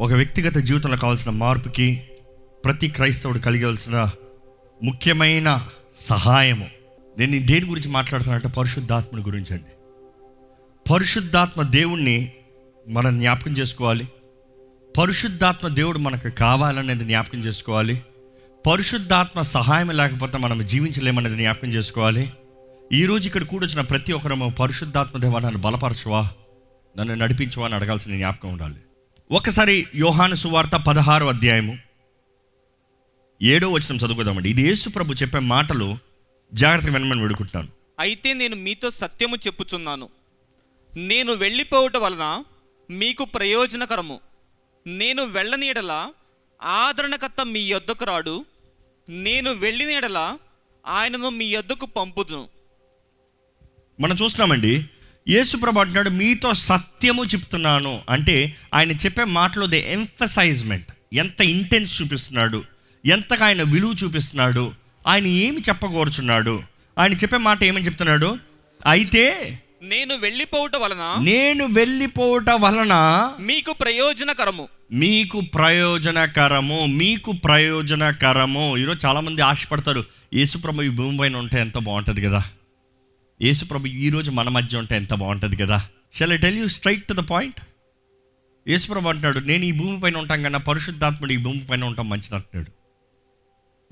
ఒక వ్యక్తిగత జీవితంలో కావాల్సిన మార్పుకి ప్రతి క్రైస్తవుడు కలిగవలసిన ముఖ్యమైన సహాయము. నేను దేని గురించి మాట్లాడుతున్నానంటే పరిశుద్ధాత్మని గురించి అండి. పరిశుద్ధాత్మ దేవుణ్ణి మనం జ్ఞాపకం చేసుకోవాలి. పరిశుద్ధాత్మ దేవుడు మనకు కావాలనేది జ్ఞాపకం చేసుకోవాలి. పరిశుద్ధాత్మ సహాయం లేకపోతే మనం జీవించలేమనేది జ్ఞాపకం చేసుకోవాలి. ఈరోజు ఇక్కడ కూడొచ్చిన ప్రతి ఒక్కరము పరిశుద్ధాత్మ దేవా నన్ను బలపరచువా నన్ను నడిపించువా అని అడగాల్సిన జ్ఞాపకం ఉండాలి. ఒకసారి యోహాను సువార్త పదహారు అధ్యాయము. ఏడో వచనం చదువుకుందామండి. ఇది యేసు ప్రభు చెప్పే మాటలు జాగ్రత్తగా వినమని వేడుకుంటున్నాను. అయితే నేను మీతో సత్యము చెప్పుచున్నాను. నేను వెళ్ళిపోవుట వలన మీకు ప్రయోజనకరము. నేను వెళ్ళనీడల ఆదరణకర్త మీ యొద్దకు రాడు. నేను వెళ్ళినీడల ఆయనను మీ యొద్దకు పంపుదును. మనం చూస్తున్నామండి యేసుప్రభు అంటున్నాడు మీతో సత్యము చెప్తున్నాను. అంటే ఆయన చెప్పే మాటలో దే ఎంఫసైజ్మెంట్ ఎంత ఇంటెన్స్ చూపిస్తున్నాడు ఎంతగా ఆయన విలువ చూపిస్తున్నాడు ఆయన ఏమి చెప్పకూర్చున్నాడు ఆయన చెప్పే మాట ఏమని చెప్తున్నాడు? అయితే నేను వెళ్ళిపోవుట వలన నేను వెళ్ళిపోవట వలన మీకు ప్రయోజనకరము. మీకు ప్రయోజనకరము మీకు ప్రయోజనకరము. ఈరోజు చాలామంది ఆశపడతారు యేసుప్రభు ఈ భూమి పైన ఉంటే ఎంత బాగుంటుంది కదా. యేసుప్రభు ఈరోజు మన మధ్య ఉంటే ఎంత బాగుంటుంది కదా? Shall I tell you straight to the point Yesuprabhu అంటున్నాడు నేను ఈ భూమి పైన ఉంటాం కన్నా పరిశుద్ధాత్ముడు ఈ భూమి పైన ఉంటాం మంచిది అంటున్నాడు.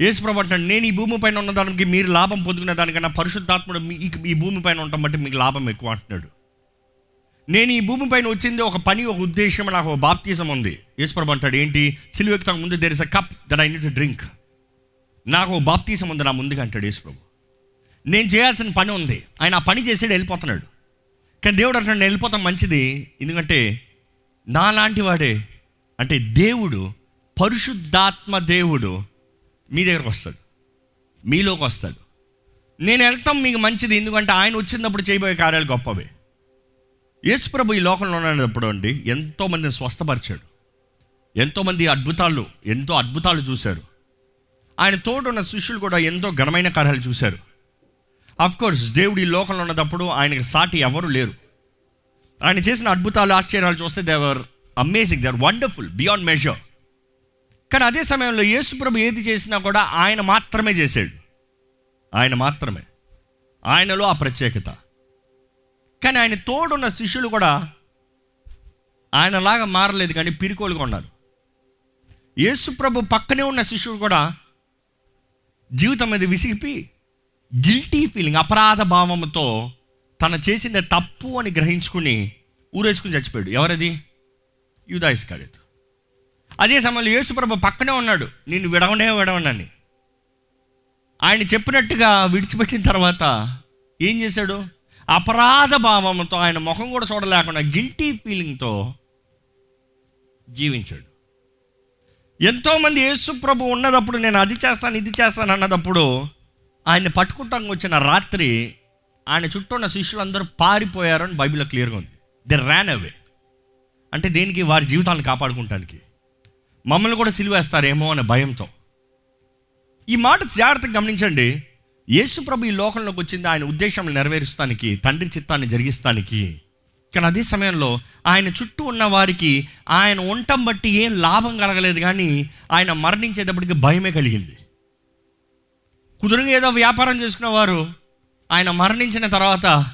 యేసుప్రభు అంటున్నాడు నేను ఈ భూమి పైన ఉన్న దానికి మీరు లాభం పొందుకునే దానికన్నా పరిశుద్ధాత్ముడు మీ ఈ భూమి పైన ఉంటాం బట్టి మీకు లాభం ఎక్కువ అంటున్నాడు. నేను ఈ భూమి పైన వచ్చింది ఒక పని ఒక ఉద్దేశం నాకు ఒక బాప్తీసం ఉంది. యేసుప్రభు అంటాడు ఏంటి? సిలువెక్తాక ముందు there is a cup that I need to drink నాకు బాప్తీసం ఉంది నా ముందుగా అంటాడు యేసుప్రభు నేను చేయాల్సిన పని ఉంది. ఆయన ఆ పని చేసాడు వెళ్ళిపోతున్నాడు. కానీ దేవుడు అంటాడు నేను వెళ్ళిపోతాం మంచిది. ఎందుకంటే నాలాంటి వాడే. అంటే దేవుడు పరిశుద్ధాత్మ దేవుడు మీ దగ్గరకు వస్తాడు. మీలోకి వస్తాడు. నేను వెళ్తాం మీకు మంచిది. ఎందుకంటే ఆయన వచ్చినప్పుడు చేయబోయే కార్యాలు గొప్పవే. యేసుప్రభు ఈ లోకంలో ఉన్నప్పుడు అండి ఎంతోమందిని స్వస్థపరిచాడు. ఎంతోమంది అద్భుతాలు ఎంతో అద్భుతాలు చూశారు. ఆయన తోడున్న శిష్యులు కూడా ఎంతో ఘనమైన కార్యాలు చూశారు. కోర్స్ దేవుడు ఈ లోకంలో ఉన్నప్పుడు ఆయనకి సాటి ఎవరు లేరు. ఆయన చేసిన అద్భుతాలు ఆశ్చర్యాలు చూస్తే they're amazing they're wonderful beyond measure కానీ అదే సమయంలో యేసుప్రభు ఏది చేసినా కూడా ఆయన మాత్రమే చేశాడు. ఆయన మాత్రమే. ఆయనలో ఆ ప్రత్యేకత. కానీ ఆయన తోడున్న శిష్యులు కూడా ఆయనలాగా మారలేదు కానీ పిరికోలుగా ఉన్నారు. యేసుప్రభు పక్కనే ఉన్న శిష్యుడు కూడా జీవితం మీద విసిగిపి గిల్టీ ఫీలింగ్ అపరాధ భావంతో తన చేసింది తప్పు అని గ్రహించుకుని ఊరేసుకుని చచ్చిపోయాడు. ఎవరది? యూదాయిస్కాడేత్ అదే సమయంలో యేసుప్రభు పక్కనే ఉన్నాడు. నేను విడవనే విడవనని. ఆయన చెప్పినట్టుగా విడిచిపెట్టిన తర్వాత ఏం చేశాడు? అపరాధ భావంతో ఆయన ముఖం కూడా చూడలేకుండా గిల్టీ ఫీలింగ్తో జీవించాడు. ఎంతోమంది యేసు ప్రభు ఉన్నదప్పుడు నేను అది చేస్తాను ఇది చేస్తాను అన్నదప్పుడు ఆయన పట్టుకుంటానికి వచ్చిన రాత్రి ఆయన చుట్టూ ఉన్న శిష్యులందరూ పారిపోయారని బైబిల్లో క్లియర్గా ఉంది. దే ర్యాన్ అవే అంటే దేనికి? వారి జీవితాలను కాపాడుకుంటానికి. మమ్మల్ని కూడా సిలివేస్తారేమో అనే భయంతో. ఈ మాట జాగ్రత్తగా గమనించండి. యేసుప్రభు ఈ లోకంలోకి వచ్చింది ఆయన ఉద్దేశం నెరవేరుస్తానికి తండ్రి చిత్తాన్ని జరిగిస్తానికి. కానీ అదే సమయంలో ఆయన చుట్టూ ఉన్న వారికి ఆయన ఉండటం బట్టి ఏం లాభం కలగలేదు కానీ ఆయన మరణించేటప్పటికి భయమే కలిగింది. కుదురుగా ఏదో వ్యాపారం చేసుకున్న వారు ఆయన మరణించిన తర్వాత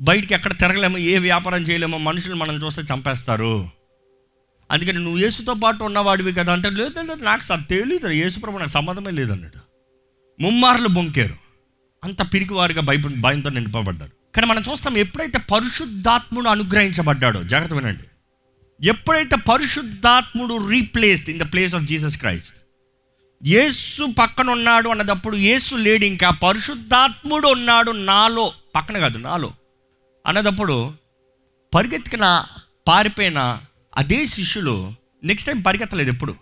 బయటికి ఎక్కడ తిరగలేము ఏ వ్యాపారం చేయలేమో మనుషులు మనం చూస్తే చంపేస్తారు. అందుకని నువ్వు యేసుతో పాటు ఉన్నవాడివి కదా అంటే లేదు లేదు నాకు సార్ తెలియదు యేసుప్రభు నాకు సంబంధమే లేదన్నాడు ముమ్మార్లు బొంకారు. అంత పిరికివారుగా భయ భయంతో నింపబడ్డారు కానీ మనం చూస్తాం ఎప్పుడైతే పరిశుద్ధాత్ముడు అనుగ్రహించబడ్డాడో జాగ్రత్త వినండి. ఎప్పుడైతే పరిశుద్ధాత్ముడు replaced in the place of Jesus Christ Yesu పక్కన ఉన్నాడు అన్నదప్పుడు యేసు లేడు ఇంకా. పరిశుద్ధాత్ముడు ఉన్నాడు నాలో. పక్కన కాదు నాలో. అన్నదప్పుడు పరిగెత్తికిన పారిపోయిన అదే శిష్యులు నెక్స్ట్ టైం పరిగెత్తలేదు ఎప్పుడు.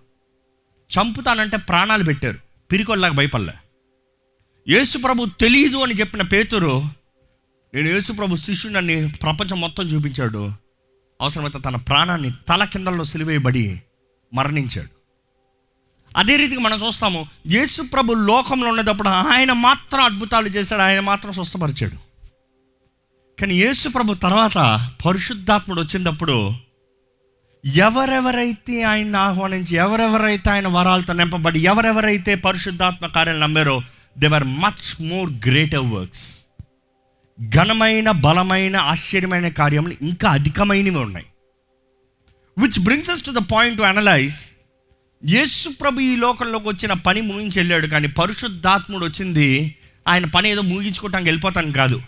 చంపుతానంటే ప్రాణాలు పెట్టారు. పిరికొల్లాగా భయపడలే. యేసు ప్రభు తెలియదు అని చెప్పిన పేతురు నేను యేసు ప్రభు శిష్యుడిని ప్రపంచం మొత్తం చూపించాడు. అవసరమైతే తన ప్రాణాన్ని తల కిందల్లో సిలివేయబడి మరణించాడు. అదే రీతిగా మనం చూస్తాము యేసు ప్రభు లోకంలో ఉండేటప్పుడు ఆయన మాత్రం అద్భుతాలు చేశాడు ఆయన మాత్రం స్వస్థపరిచాడు. కానీ యేసు ప్రభు తర్వాత పరిశుద్ధాత్ముడు వచ్చినప్పుడు ఎవరెవరైతే ఆయన ఆహ్వానించి ఎవరెవరైతే ఆయన వరాలతో నింపబడి ఎవరెవరైతే పరిశుద్ధాత్మ కార్యాలు నమ్మారో they're much more greater works ఘనమైన బలమైన ఆశ్చర్యమైన కార్యములు ఇంకా అధికమైనవి ఉన్నాయి. Which brings us to the point to analyse Yesu Prabhu ఈ లోకంలోకి వచ్చిన పని ముగించి వెళ్ళాడు కానీ పరిశుద్ధాత్ముడు వచ్చింది ఆయన పని ఏదో ముగించుకోవటానికి వెళ్ళిపోతాను కాదు.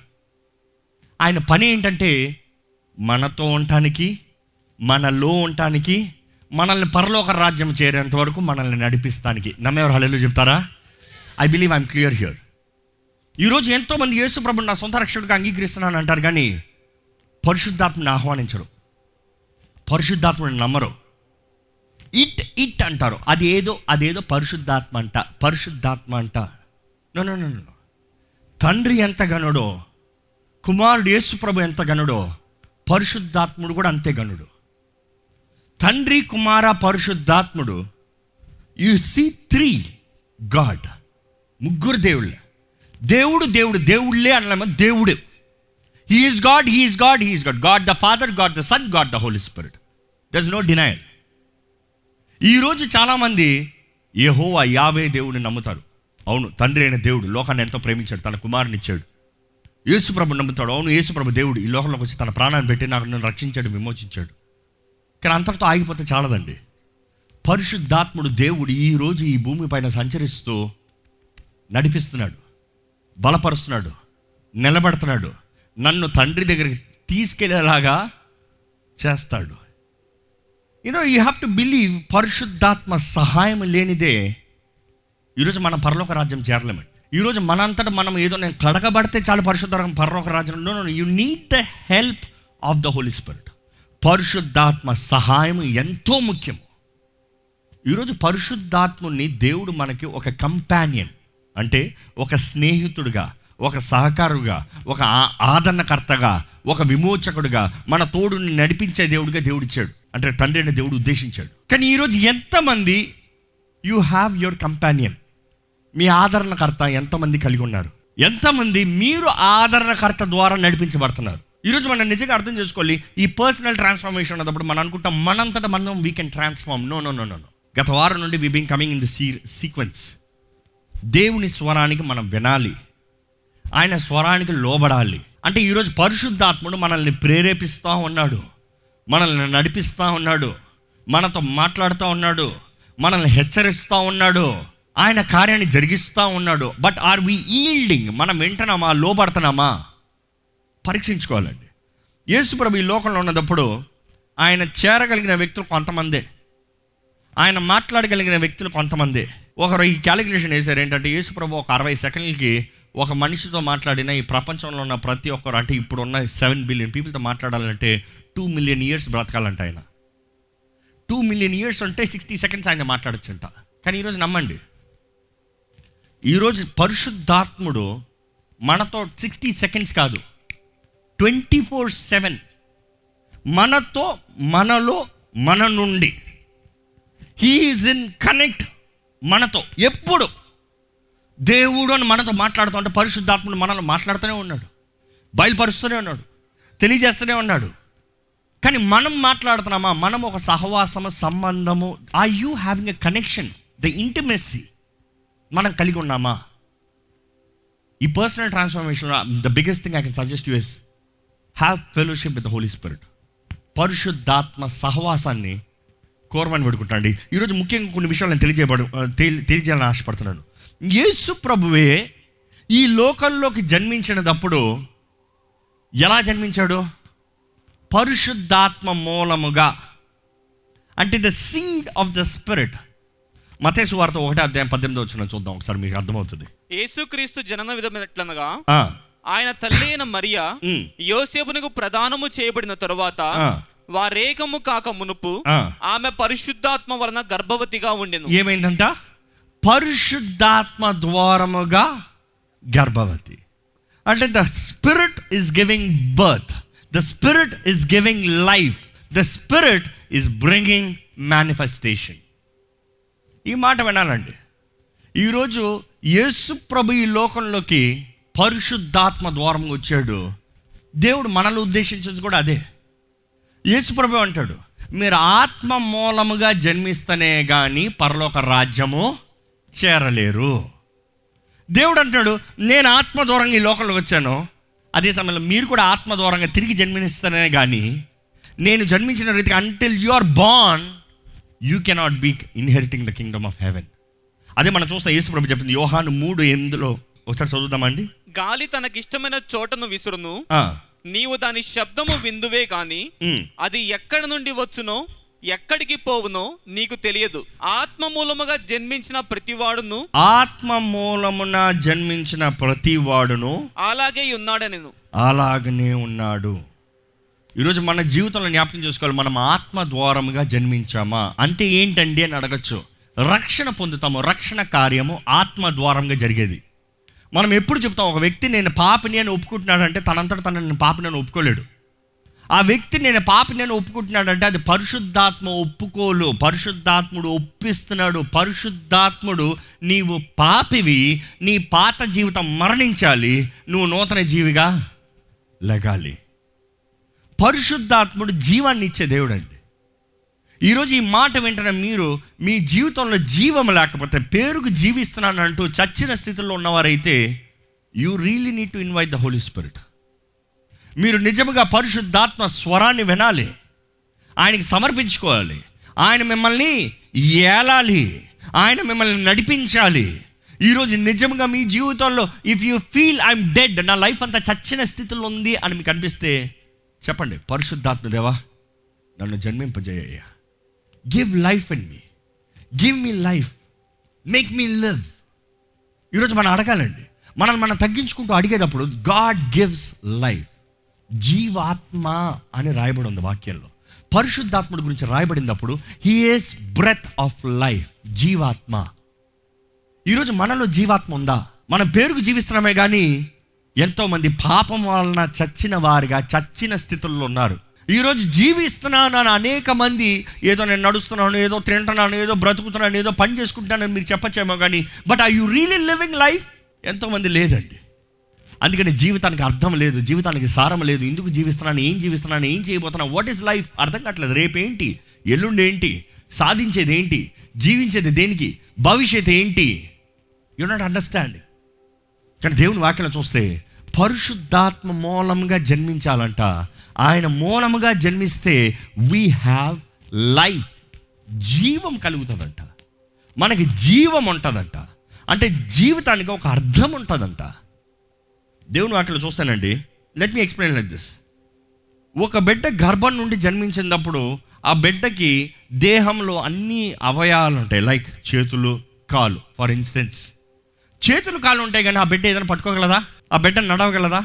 ఆయన పని ఏంటంటే మనతో ఉండటానికి మనలో ఉండటానికి మనల్ని పరలోక రాజ్యం చేరేంత వరకు మనల్ని నడిపిస్తానికి. నమ్మేవారు హలో చెప్తారా? I believe I'm clear here ఈరోజు ఎంతోమంది యేసు ప్రభు నా సొంత రక్షకుడిగా అంగీకరిస్తున్నాను అంటారు కానీ పరిశుద్ధాత్మని ఆహ్వానించరు. పరిశుద్ధాత్మని నమ్మరు. ఇట్ ఇట్ అంటారు. అది ఏదో అదేదో పరిశుద్ధాత్మ అంట. పరిశుద్ధాత్మ అంట. నో నో తండ్రి ఎంత గనుడో కుమారుడు యేసుప్రభు ఎంత గనుడో పరిశుద్ధాత్ముడు కూడా అంతే గనుడు తండ్రి కుమార పరిశుద్ధాత్ముడు యు సీ త్రీ గాడ్ ముగ్గురు దేవుళ్ళే. దేవుడు దేవుడు దేవుళ్ళే అనలేమో దేవుడు. He's God he's God he's God God the Father God the Son God the Holy Spirit there is no denial ఈరోజు చాలామంది యెహోవా యావే దేవుడిని నమ్ముతారు. అవును తండ్రి అయిన దేవుడు లోకాన్ని ఎంతో ప్రేమించాడు తన కుమారుని ఇచ్చాడు. యేసుప్రభు నమ్ముతాడు. అవును యేసుప్రభు దేవుడు ఈ లోకంలోకి వచ్చి తన ప్రాణాన్ని పెట్టి నాకు నన్ను రక్షించాడు విమోచించాడు. కానీ అంతటితో ఆగిపోతే చాలదండి. పరిశుద్ధాత్ముడు దేవుడు ఈరోజు ఈ భూమి పైన సంచరిస్తూ నడిపిస్తున్నాడు బలపరుస్తున్నాడు నిలబెడుతున్నాడు నన్ను తండ్రి దగ్గరికి తీసుకెళ్ళేలాగా చేస్తాడు. You know you have to believe పరిశుద్ధాత్మ సహాయం లేనిదే ఈరోజు మనం పరలోక రాజ్యం చేరలేమండి. ఈరోజు మనంతటా మనం ఏదో నేను కడగబడితే చాలు పరిశుద్ధ పరలోక రాజ్యం. No you need the help of the Holy Spirit పరిశుద్ధాత్మ సహాయం ఎంతో ముఖ్యం. ఈరోజు పరిశుద్ధాత్ముని దేవుడు మనకి ఒక కంపానియన్ అంటే ఒక స్నేహితుడిగా ఒక సహకారుగా ఒక ఆదరణకర్తగా ఒక విమోచకుడుగా మన తోడుని నడిపించే దేవుడిగా దేవుడిచ్చాడు. అంటే తండ్రి దేవుడు ఉద్దేశించాడు. కానీ ఈరోజు ఎంతమంది యూ హ్యావ్ యువర్ కంపానియన్ మీ ఆదరణకర్త ఎంతమంది కలిగి ఉన్నారు? ఎంతమంది మీరు ఆదరణకర్త ద్వారా నడిపించబడుతున్నారు? ఈరోజు మనం నిజంగా అర్థం చేసుకోవాలి ఈ పర్సనల్ ట్రాన్స్ఫర్మేషన్ ఉన్నప్పుడు మనం అనుకుంటాం మనంతట మనం we can transform no no no no గత వారం నుండి we been coming in the se sequence దేవుని స్వరానికి మనం వినాలి. ఆయన స్వరానికి లోబడాలి. అంటే ఈరోజు పరిశుద్ధాత్ముడు మనల్ని ప్రేరేపిస్తూ ఉన్నాడు. మనల్ని నడిపిస్తూ ఉన్నాడు. మనతో మాట్లాడుతూ ఉన్నాడు. మనల్ని హెచ్చరిస్తూ ఉన్నాడు. ఆయన కార్యాన్ని జరిగిస్తూ ఉన్నాడు. బట్ ఆర్ వి ఈల్డింగ్ మనం వింటున్నామా? లోబడుతున్నామా? పరీక్షించుకోవాలండి. యేసుప్రభు ఈ లోకంలో ఉన్నప్పుడు ఆయన చేరగలిగిన వ్యక్తులు కొంతమందే. ఆయన మాట్లాడగలిగిన వ్యక్తులు కొంతమందే. ఒకరు ఈ క్యాలిక్యులేషన్ వేశారు. ఏంటంటే యేసుప్రభు ఒక అరవై సెకండ్లకి ఒక మనిషితో మాట్లాడిన ఈ ప్రపంచంలో ఉన్న ప్రతి ఒక్కరు అంటే ఇప్పుడు ఉన్న సెవెన్ బిలియన్ పీపుల్తో మాట్లాడాలంటే టూ మిలియన్ ఇయర్స్ బ్రతకాలంట ఆయన. టూ మిలియన్ ఇయర్స్ అంటే సిక్స్టీ సెకండ్స్ ఆయన మాట్లాడచ్చంట. కానీ ఈరోజు నమ్మండి. ఈరోజు పరిశుద్ధాత్ముడు మనతో సిక్స్టీ సెకండ్స్ కాదు. ట్వంటీ ఫోర్ సెవెన్ మనతో మనలో మన నుండి. హీఈస్ ఇన్ కనెక్ట్ మనతో ఎప్పుడు దేవుడు అని మనతో మాట్లాడుతూ ఉంటే పరిశుద్ధాత్ముడు మాట్లాడుతూనే ఉన్నాడు. బయలుపరుస్తూనే ఉన్నాడు. తెలియజేస్తూనే ఉన్నాడు. కానీ మనం మాట్లాడుతున్నామా? మనం ఒక సహవాసము సంబంధము I you having a connection the intimacy మనం కలిగి ఉన్నామా? ఈ personal transformation the biggest thing I can suggest you is have fellowship with the Holy Spirit పరిశుద్ధాత్మ సహవాసాన్ని కోరమని పెడుకుంటాండి ఈరోజు ముఖ్యంగా కొన్ని విషయాలు నేను తెలియజేయబడు తెలి- తెలియజేయాలని ఆశపడుతున్నాను. యేసు ప్రభువే ఈ లోకంలోకి జన్మించినప్పుడు ఎలా జన్మించాడు? పరిశుద్ధాత్మ మూలముగా. అంటే the seed of the Spirit మతేసు వార్త ఒకటే అధ్యాయం పద్దెనిమిది వచ్చిన చూద్దాం ఒకసారి మీకు అర్థమవుతుంది. యేసుక్రీస్తు జనన విధమైనట్లనగా ఆయన తల్లి అయిన మరియా యోసేపునకు ప్రదానము చేయబడిన తరువాత. వారేకము కాక మునుపు. ఆమె పరిశుద్ధాత్మ వలన గర్భవతిగా ఉండెను. ఏమైందంట? పరిశుద్ధాత్మ ద్వారముగా గర్భవతి. అంటే the Spirit is giving birth the Spirit is giving life the Spirit is bringing manifestation ఈ మాట వినాలండి. ఈరోజు యేసు ప్రభు ఈ లోకంలోకి పరిశుద్ధాత్మ ద్వారం వచ్చాడు. దేవుడు మనల్ని ఉద్దేశించేది కూడా అదే. యేసు ప్రభు అంటాడు మీరు ఆత్మ మూలముగా జన్మిస్తనే కానీ పరలోక రాజ్యము చేరలేరు. దేవుడు అంటాడు నేను ఆత్మ దూరంగా ఈ లోకంలోకి వచ్చాను. అదే సమయంలో మీరు కూడా ఆత్మ దూరంగా తిరిగి జన్మిస్తేనే కానీ నేను జన్మించిన రీతిగా until you are born you cannot be inheriting the kingdom of heaven అదే మనం చూస్తాం యేసు ప్రభు చెప్పింది యోహాను మూడు ఎందులో ఒకసారి చదువుదామండి గాలి తనకిష్టమైన చోటను విసురును నీవు దాని శబ్దము విందువే గాని ఉమ్. అది ఎక్కడి నుండి వచ్చునో ఎక్కడికి పోవునో నీకు తెలియదు. ఆత్మ మూలముగా జన్మించిన ప్రతివాడును ఆత్మ మూలమున జన్మించిన ప్రతి వాడును అలాగే ఉన్నాడనెను. అలాగనే ఉన్నాడు. ఈరోజు మన జీవితంలో జ్ఞాపకం చేసుకోవాలి మనం ఆత్మ ద్వారముగా జన్మించామా? అంటే ఏంటండి అని అడగచ్చు. రక్షణ పొందుతాము రక్షణ కార్యము ఆత్మ ద్వారంగా జరిగేది. మనం ఎప్పుడు చెప్తాం ఒక వ్యక్తి నేను పాపిని అని ఒప్పుకుంటున్నాడంటే తనంతట తన నేను పాపిని అని ఒప్పుకోలేడు. ఆ వ్యక్తి నేను పాపి నేను ఒప్పుకుంటున్నాడంటే అది పరిశుద్ధాత్మ ఒప్పుకోలు. పరిశుద్ధాత్ముడు ఒప్పిస్తున్నాడు. పరిశుద్ధాత్ముడు నీవు పాపివి నీ పాత జీవితం మరణించాలి నువ్వు నూతన జీవిగా లెగాలి. పరిశుద్ధాత్ముడు జీవాన్ని ఇచ్చే దేవుడు అండి ఈరోజు ఈ మాట వెంటనే మీరు మీ జీవితంలో జీవం లేకపోతే పేరుకు జీవిస్తున్నానంటూ చచ్చిన స్థితిలో ఉన్నవారైతే you really need to invite the Holy Spirit మీరు నిజముగా పరిశుద్ధాత్మ స్వరాన్ని వినాలి. ఆయనకి సమర్పించుకోవాలి. ఆయన మిమ్మల్ని ఏలాలి. ఆయన మిమ్మల్ని నడిపించాలి. ఈరోజు నిజంగా మీ జీవితంలో if you feel I'm dead నా లైఫ్ అంతా చచ్చిన స్థితిలో ఉంది అని మీకు అనిపిస్తే చెప్పండి పరిశుద్ధాత్మదేవా నన్ను జన్మింపజేయ్యా give life and me give me life make me live ఈరోజు మనం అడగాలండి. మనల్ని మనం తగ్గించుకుంటూ అడిగేటప్పుడు గాడ్ గివ్స్ లైఫ్ జీవాత్మ అని రాయబడి ఉంది వాక్యంలో. పరిశుద్ధాత్ముడి గురించి రాయబడినప్పుడు హీఈస్ బ్రెత్ ఆఫ్ లైఫ్ జీవాత్మ. ఈరోజు మనలో జీవాత్మ ఉందా? మన పేరుకు జీవిస్తున్నామే కానీ ఎంతోమంది పాపం వలన చచ్చిన వారిగా చచ్చిన స్థితుల్లో ఉన్నారు. ఈరోజు జీవిస్తున్నాను అని అనేక మంది ఏదో నేను నడుస్తున్నాను ఏదో తింటున్నాను ఏదో బ్రతుకుతున్నాను ఏదో పని చేసుకుంటానని మీరు చెప్పచ్చేమో కానీ but I you really living life ఎంతోమంది లేదండి. అందుకని జీవితానికి అర్థం లేదు జీవితానికి సారం లేదు. ఎందుకు జీవిస్తున్నాను ఏం జీవిస్తున్నాను ఏం చేయబోతున్నాను వాట్ ఈస్ లైఫ్ అర్థం కావట్లేదు. రేపేంటి? ఎల్లుండి ఏంటి సాధించేది ఏంటి జీవించేది దేనికి? భవిష్యత్ ఏంటి? యు నాట్ అండర్స్టాండ్ కానీ దేవుని వాక్యం చూస్తే పరిశుద్ధాత్మ మూలంగా జన్మించాలంట. ఆయన మూలముగా జన్మిస్తే వీ హ్యావ్ లైఫ్ జీవం కలుగుతుందంట. మనకి జీవం ఉంటుందంట. అంటే జీవితానికి ఒక అర్థం ఉంటుందంట. దేవుని వాటిలో చూస్తానండి. Let me explain like this ఒక బిడ్డ గర్భం నుండి జన్మించినప్పుడు ఆ బిడ్డకి దేహంలో అన్ని అవయవాలు ఉంటాయి. లైక్ చేతులు కాలు ఫర్ ఇన్స్టెన్స్ చేతులు కాలు ఉంటాయి కానీ ఆ బిడ్డ ఏదైనా పట్టుకోగలదా? ఆ బిడ్డ నడవగలదా?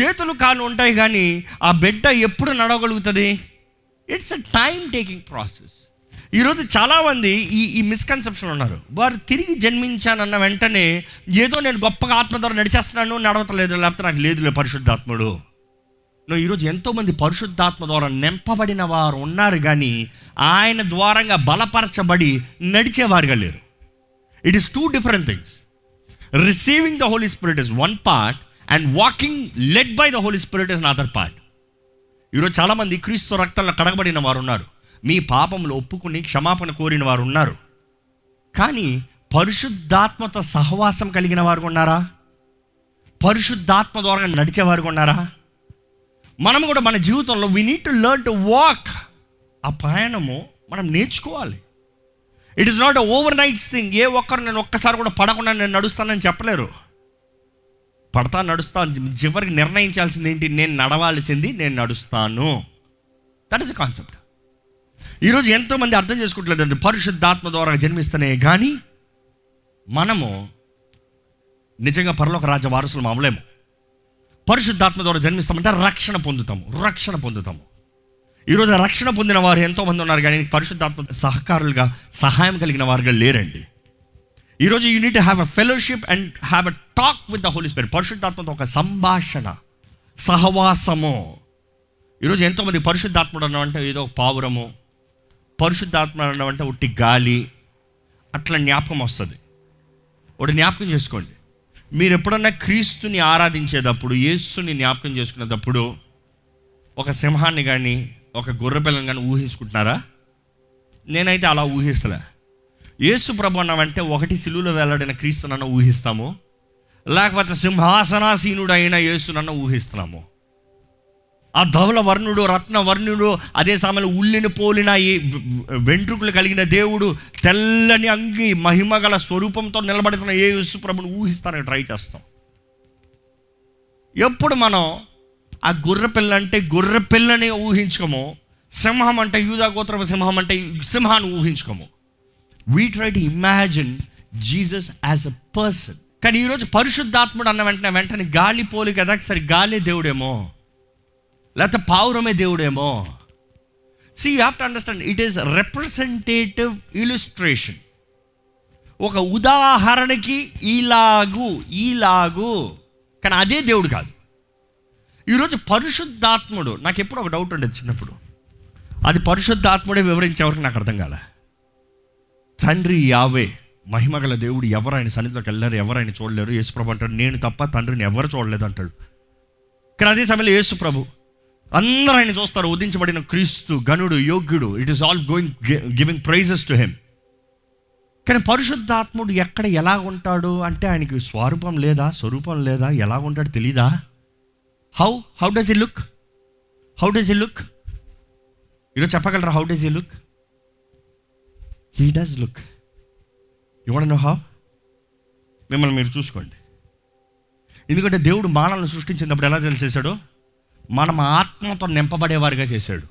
చేతులు కాలు ఉంటాయి కానీ ఆ బిడ్డ ఎప్పుడు నడవగలుగుతుంది? It's a time taking process ఈరోజు చాలామంది ఈ ఈ మిస్కన్సెప్షన్ ఉన్నారు. వారు తిరిగి జన్మించానన్న వెంటనే ఏదో నేను గొప్పగా ఆత్మ ద్వారా నడిచేస్తున్నాను నడవతలేదు లేకపోతే నాకు లేదులే పరిశుద్ధాత్ముడు. నువ్వు ఈరోజు ఎంతోమంది పరిశుద్ధాత్మ ద్వారా నింపబడిన వారు ఉన్నారు కానీ ఆయన ద్వారంగా బలపరచబడి నడిచేవారుగా లేరు. It is two different things receiving the Holy Spirit is one part and walking led by the Holy Spirit is other part ఈరోజు చాలామంది క్రీస్తు రక్తంలో కడగబడిన వారు ఉన్నారు. మీ పాపములు ఒప్పుకుని క్షమాపణ కోరిన వారు ఉన్నారు కానీ పరిశుద్ధాత్మతో సహవాసం కలిగిన వారు ఉన్నారా? పరిశుద్ధాత్మ ద్వారా నడిచేవారు ఉన్నారా? మనం కూడా మన జీవితంలో we need to learn to walk ఆ ప్రయాణము మనం నేర్చుకోవాలి. It is not over nights thing ఏ ఒక్కరు నేను ఒక్కసారి కూడా పడకుండా నేను నడుస్తానని చెప్పలేరు. పడతా నడుస్తా చివరికి నిర్ణయించాల్సింది ఏంటి? నేను నడవాల్సింది నేను నడుస్తాను. దట్ ఇస్ కాన్సెప్ట్ ఈరోజు ఎంతోమంది అర్థం చేసుకుంటలేదండి పరిశుద్ధాత్మ ద్వారా జన్మిస్తనే కానీ మనము నిజంగా పరలోక రాజ్య వారసులు మామలేము. పరిశుద్ధాత్మ ద్వారా జన్మిస్తామంటే రక్షణ పొందుతాము. రక్షణ పొందుతాము. ఈరోజు రక్షణ పొందిన వారు ఎంతోమంది ఉన్నారు కానీ పరిశుద్ధాత్మ సహకారులుగా సహాయం కలిగిన వారుగా లేరండి. ఈరోజు you need have a fellowship and have a talk with the Holy Spirit పరిశుద్ధాత్మతో ఒక సంభాషణ సహవాసము. ఈరోజు ఎంతోమంది పరిశుద్ధాత్ముడు అంటే ఏదో ఒక పావురము పరిశుద్ధాత్మ అంటే ఒట్టి గాలి అట్లా జ్ఞాపకం వస్తుంది. ఒకటి జ్ఞాపకం చేసుకోండి. మీరు ఎప్పుడన్నా క్రీస్తుని ఆరాధించేటప్పుడు యేసుని జ్ఞాపకం చేసుకునేటప్పుడు ఒక సింహాన్ని కానీ ఒక గొర్రె పిల్లని కానీ ఊహించుకుంటున్నారా? నేనైతే అలా ఊహిస్తలే. యేసు ప్రభు అన్నామంటే ఒకటి సిలువులో వేలాడిన క్రీస్తునన్న ఊహిస్తాము. లేకపోతే సింహాసనాసీనుడైన యేసునన్న ఊహిస్తున్నాము. ఆ ధవల వర్ణుడు రత్న వర్ణుడు అదే సమయంలో ఉల్లిని పోలిన ఈ వెంట్రుకలు కలిగిన దేవుడు తెల్లని అంగి మహిమ గల స్వరూపంతో నిలబడుతున్న ఏ యేసు ప్రభుని ఊహిస్తానని ట్రై చేస్తాం. ఎప్పుడు మనం ఆ గొర్రె పిల్ల అంటే గొర్రె పిల్లని ఊహించుకోము సింహం అంటే యూదా గోత్రపు సింహం అంటే సింహాన్ని ఊహించుకోము. We try to imagine Jesus as a person కానీ ఈరోజు పరిశుద్ధాత్ముడు అన్న వెంటనే వెంటనే గాలి పోలి కదా సరే గాలి దేవుడేమో. లేకపోతే పావురమే దేవుడేమో. See you have to understand it is representative illustration ఒక ఉదాహరణకి ఈలాగు ఈలాగు కానీ అదే దేవుడు కాదు. ఈరోజు పరిశుద్ధాత్ముడు నాకు ఎప్పుడు ఒక డౌట్ ఉండేది చిన్నప్పుడు. అది పరిశుద్ధాత్ముడే వివరించేవరకు నాకు అర్థం కాలే. తండ్రి యావే మహిమగల దేవుడు ఎవరు ఆయన సన్నిధిలోకి వెళ్ళారు ఎవరు ఆయన చూడలేరు యేసుప్రభు అంటాడు నేను తప్ప తండ్రిని ఎవరు చూడలేదు అంటాడు. కానీ అదే సమయంలో యేసుప్రభు అందరూ ఆయన చూస్తారు. ఉదించబడిన క్రీస్తు గనుడు యోగ్యుడు. It is all going giving praises to him కానీ పరిశుద్ధాత్ముడు ఎక్కడ ఎలా ఉంటాడు అంటే ఆయనకి స్వరూపం లేదా స్వరూపం లేదా ఎలా ఉంటాడు తెలీదా? How how does he look how does he look ఈరోజు చెప్పగలరా? How does he look he does look you know how మిమ్మల్ని మీరు చూసుకోండి. ఎందుకంటే దేవుడు మానవులను సృష్టించినప్పుడు ఎలా తెలిసేశాడు? మనం ఆత్మతో నింపబడేవారిగా చేశాడు.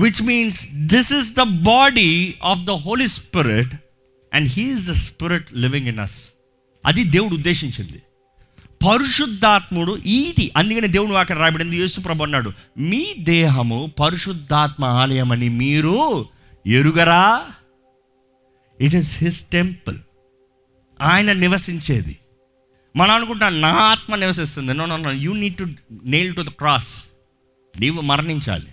Which means this is the body of the Holy Spirit and he's the Spirit living in us అది దేవుడు ఉద్దేశించింది. పరిశుద్ధాత్ముడు ఇది అందుకని దేవుని వాక్యం రాయబడింది యేసు ప్రభు అన్నాడు మీ దేహము పరిశుద్ధాత్మ ఆలయం అని మీరు ఎరుగరా? ఇట్ ఈస్ హిస్ టెంపుల్ ఆయన నివసించేది. మనం అనుకుంటాం నా ఆత్మ నివసిస్తుంది. No no you need to nail to the cross నీవు మరణించాలి.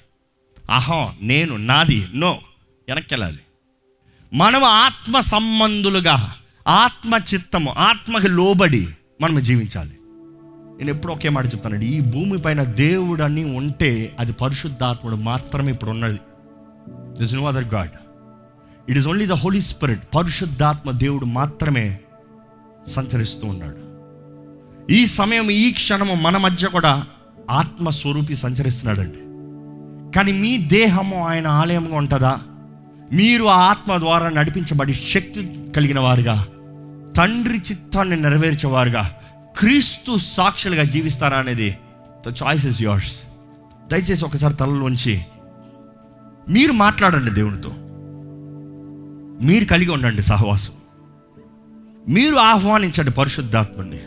అహో నేను నాది. నో వెనక్కి వెళ్ళాలి మనం ఆత్మ సంబంధులుగా ఆత్మ చిత్తము ఆత్మకి లోబడి మనం జీవించాలి. నేను ఎప్పుడు ఒకే మాట చెప్తానండి. ఈ భూమి పైన దేవుడు అని ఉంటే అది పరిశుద్ధాత్ముడు మాత్రమే ఇప్పుడు ఉన్నది. This no other God it is only the Holy Spirit పరిశుద్ధాత్మ దేవుడు మాత్రమే సంచరిస్తూ ఉన్నాడు. ఈ సమయం ఈ క్షణము మన మధ్య కూడా ఆత్మస్వరూపి సంచరిస్తున్నాడండి. కానీ మీ దేహము ఆయన ఆలయంగా ఉంటుందా? మీరు ఆత్మ ద్వారా నడిపించబడి శక్తి కలిగిన వారుగా తండ్రి చిత్తాన్ని నెరవేర్చేవారుగా క్రీస్తు సాక్షులుగా జీవిస్తారా అనేది ద చాయిస్ ఇస్ యోర్స్ దయచేసి ఒకసారి తలలోంచి మీరు మాట్లాడండి దేవునితో. మీరు కలిగి ఉండండి సహవాసం. మీరు ఆహ్వానించండి పరిశుద్ధాత్మని.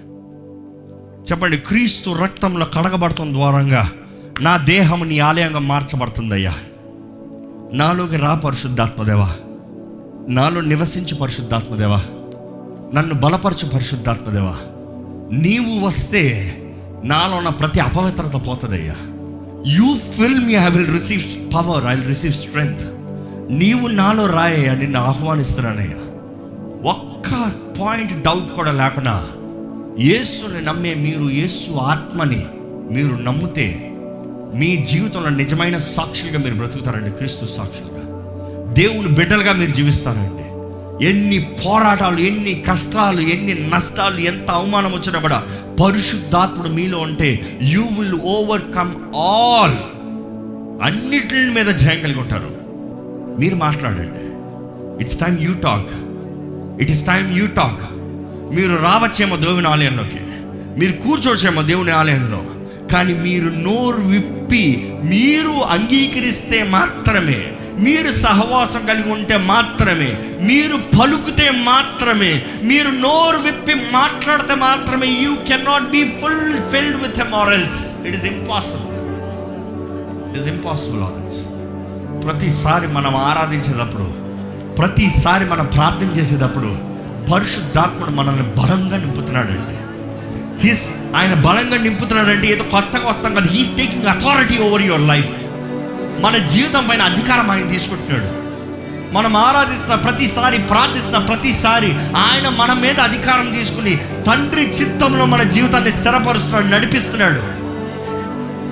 చెప్పండి క్రీస్తు రక్తంలో కడగబడటం ద్వారంగా నా దేహం నీ ఆలయంగా మార్చబడుతుందయ్యా. నాలోకి రా పరిశుద్ధాత్మదేవా. నాలో నివసించి పరిశుద్ధాత్మదేవా. నన్ను బలపరచు పరిశుద్ధాత్మదేవా. నీవు వస్తే నాలో ఉన్న ప్రతి అపవిత్రత పోతుందయ్యా. You fill me I will receive power I will receive strength నీవు నాలో రాయ్యా నిన్ను ఆహ్వానిస్తున్నానయ్యా. ఒక్క పాయింట్ డౌట్ కూడా లేకుండా యేసుని నమ్మే మీరు యేసు ఆత్మని మీరు నమ్మితే మీ జీవితంలో నిజమైన సాక్షులుగా మీరు బ్రతుకుతారండి క్రీస్తు సాక్షులుగా. దేవుని బిడ్డలుగా మీరు జీవిస్తారండి. ఎన్ని పోరాటాలు ఎన్ని కష్టాలు ఎన్ని నష్టాలు ఎంత అవమానం వచ్చినా కూడా పరిశుద్ధాత్ముడు మీలో ఉంటే యూ విల్ ఓవర్కమ్ ఆల్ అన్నిటి మీద జయం కలిగి ఉంటారు. మీరు మాట్లాడండి. It's time you talk it is time you talk మీరు రావచ్చేమో దేవుని ఆలయంలోకి మీరు కూర్చోవచ్చేమో దేవుని ఆలయంలో కానీ మీరు నోరు విప్పి మీరు అంగీకరిస్తే మాత్రమే మీరు సహవాసం కలిగి ఉంటే మాత్రమే మీరు పలుకుతే మాత్రమే మీరు నోరు విప్పి మాట్లాడితే మాత్రమే you cannot not be full filled with morals it is impossible it is impossible orals ప్రతిసారి మనం ఆరాధించేటప్పుడు ప్రతిసారి మనం ప్రార్థన చేసేటప్పుడు పరిశుద్ధాత్ముడు మనల్ని బలంగా నింపుతున్నాడండి. హిస్ ఆయన బలంగా నింపుతున్నాడంటే ఏదో కొత్తగా వస్తాం కదా. He's taking authority over your life మన జీవితం పైన అధికారం ఆయన తీసుకుంటున్నాడు. మనం ఆరాధిస్తున్న ప్రతిసారి ప్రార్థిస్తున్న ప్రతిసారి ఆయన మన మీద అధికారం తీసుకుని తండ్రి చిత్తంలో మన జీవితాన్ని స్థిరపరుస్తున్నాడు నడిపిస్తున్నాడు.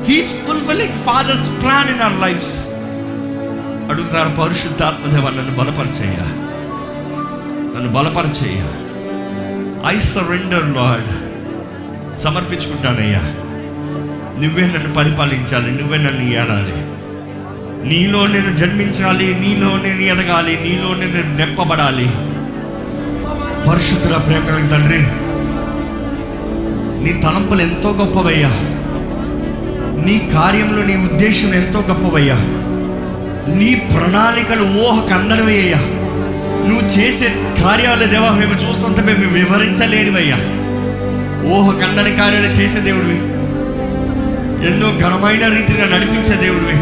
He's fulfilling Father's plan in our lives అడుగుతారు పరిశుద్ధాత్మదేవ నన్ను బలపరిచేయ్యా. నన్ను బలపరచయ్యా. ఐ సరెండర్ లాడ్ సమర్పించుకుంటానయ్యా. నువ్వే నన్ను పరిపాలించాలి నువ్వే నన్ను ఏడాలి. నీలో నేను జన్మించాలి నీలో నేను ఎదగాలి నీలో నేను నెప్పబడాలి. పరిశుద్ధుల ప్రేమ తండ్రి నీ తలంపులు ఎంతో గొప్పవయ్యా. నీ కార్యంలో నీ ఉద్దేశం ఎంతో గొప్పవయ్యా. నీ ప్రణాళికలు ఊహ అందనివయ్యా. నువ్వు చేసే కార్యాలు దేవా మేము చూస్తుంటే మేము వివరించలేనివయ్యా. ఊహకు కందని కార్యాలు చేసే దేవుడివి. ఎన్నో ఘనమైన రీతిగా నడిపించే దేవుడివి.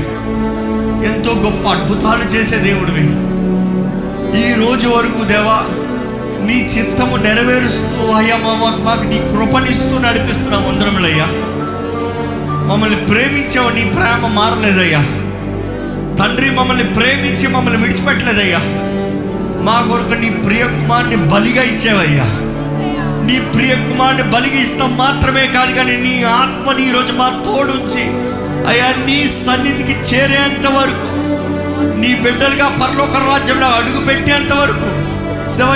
ఎంతో గొప్ప అద్భుతాలు చేసే దేవుడివి. ఈ రోజు వరకు దేవా నీ చిత్తము నెరవేరుస్తూ అయ్యా మా మాకు మాకు నీ కృపనిస్తూ నడిపిస్తున్నావు అందరములయ్యా మమ్మల్ని ప్రేమించావు నీ ప్రేమ మారలేదయ్యా. తండ్రి మమ్మల్ని ప్రేమించి మమ్మల్ని విడిచిపెట్టలేదయ్యా. మా కొరకు నీ ప్రియ కుమారుని బలిగా ఇచ్చేవయ్యా. నీ ప్రియ కుమారుని బలిగా ఇస్తాం మాత్రమే కాదు కానీ నీ ఆత్మని ఈరోజు మా తోడుంచి అయ్యా నీ సన్నిధికి చేరేంత వరకు నీ బిడ్డలుగా పరలోక రాజ్యంలో అడుగు పెట్టేంత వరకు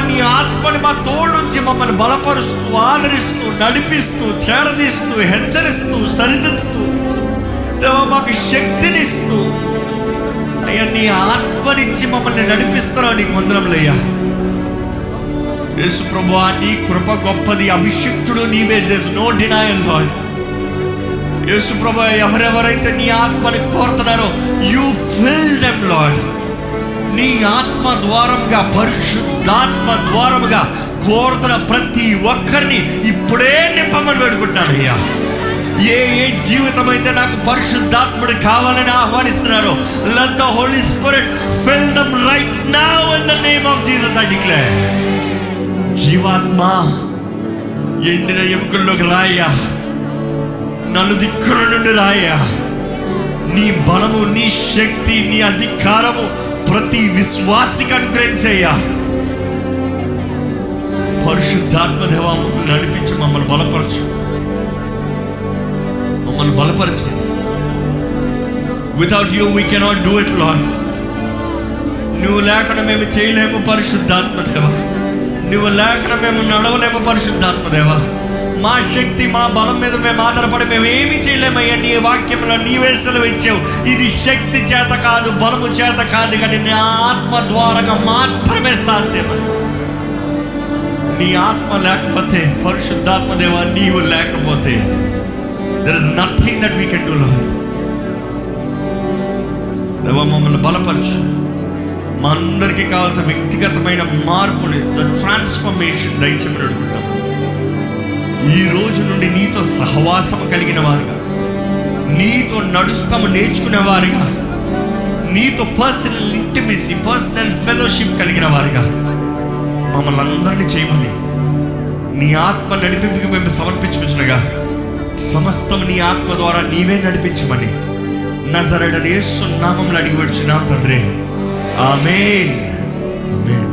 నీ ఆత్మని మా తోడుంచి మమ్మల్ని బలపరుస్తూ ఆదరిస్తూ నడిపిస్తూ చేరదీస్తూ హెచ్చరిస్తూ సరిదిద్దుతూ దేవ మాకు శక్తినిస్తూ అయ్యా నీ ఆత్మనిచ్చి మమ్మల్ని నడిపిస్తున్నావు నీకు వందరంలయ్యా యేసు ప్రభు నీ కృప గొప్పది అభిషిక్తుడు నీవే. దేశ నో డినాయల్ లాడ్ యేసు ప్రభు ఎవరెవరైతే నీ ఆత్మని కోరుతున్నారో యూ ఫిల్ దెమ్ లాడ్ నీ ఆత్మ ద్వారముగా పరిశుద్ధాత్మ ద్వారముగా కోరుతున్న ప్రతి ఒక్కరిని ఇప్పుడే నింపమని అయ్యా. ఏ ఏ జీవితం అయితే నాకు పరిశుద్ధాత్ముడు కావాలని ఆహ్వానిస్తున్నారో let the Holy Spirit fill them right now in the name of Jesus I declare జీవాత్మ ఎండిన ఎముకల్లోకి రాయ్యా. నలుదిక్కుల నుండి రాయ్యా. నీ బలము నీ శక్తి నీ అధికారము ప్రతి విశ్వాసికి అనుగ్రహించయ్యా. పరిశుద్ధాత్మ దేవా మమ్మల్ని నడిపించి మమ్మల్ని బలపరచు. మనం బలపరచు. Without you we cannot do it Lord నువ్వు లేకుండా మేము చేయలేము పరిశుద్ధాత్మదేవా నువ్వు లేకుండా మేము నడవలేము పరిశుద్ధాత్మదేవా మా శక్తి మా బలం మీద మేము ఆధారపడి మేము ఏమి చేయలేమయ్యా నీ వాక్యంలో నీవే సెలవు ఇచ్చావు ఇది శక్తి చేత కాదు బలము చేత కాదు కానీ నీ ఆత్మ ద్వారంగా మాత్రమే సాధ్యం నీ ఆత్మ లేకపోతే పరిశుద్ధాత్మదేవా నీవు లేకపోతే. There is nothing that we can do Lord మమ్మల్ని బలపరచు. మా అందరికీ కావాల్సిన వ్యక్తిగతమైన మార్పుని ద ట్రాన్స్ఫర్మేషన్ దయచేమని అడుగుతాం ఈ రోజు నుండి నీతో సహవాసం కలిగిన వారుగా నీతో నడుస్తాము నేర్చుకునే వారుగా నీతో పర్సనల్ ఇంటిమెసీ పర్సనల్ ఫెలోషిప్ కలిగిన వారుగా మమ్మల్ని అందరినీ చేయమని నీ ఆత్మ నడిపింపుకి మేము సమర్పించుకుంటున్నగా సమస్తం నీ ఆత్మ ద్వారా నీవే నడిపించమని నజరడని యేసు నామంలో అడిగి వచ్చిన తండ్రి. ఆమెన్. ఆమేన్.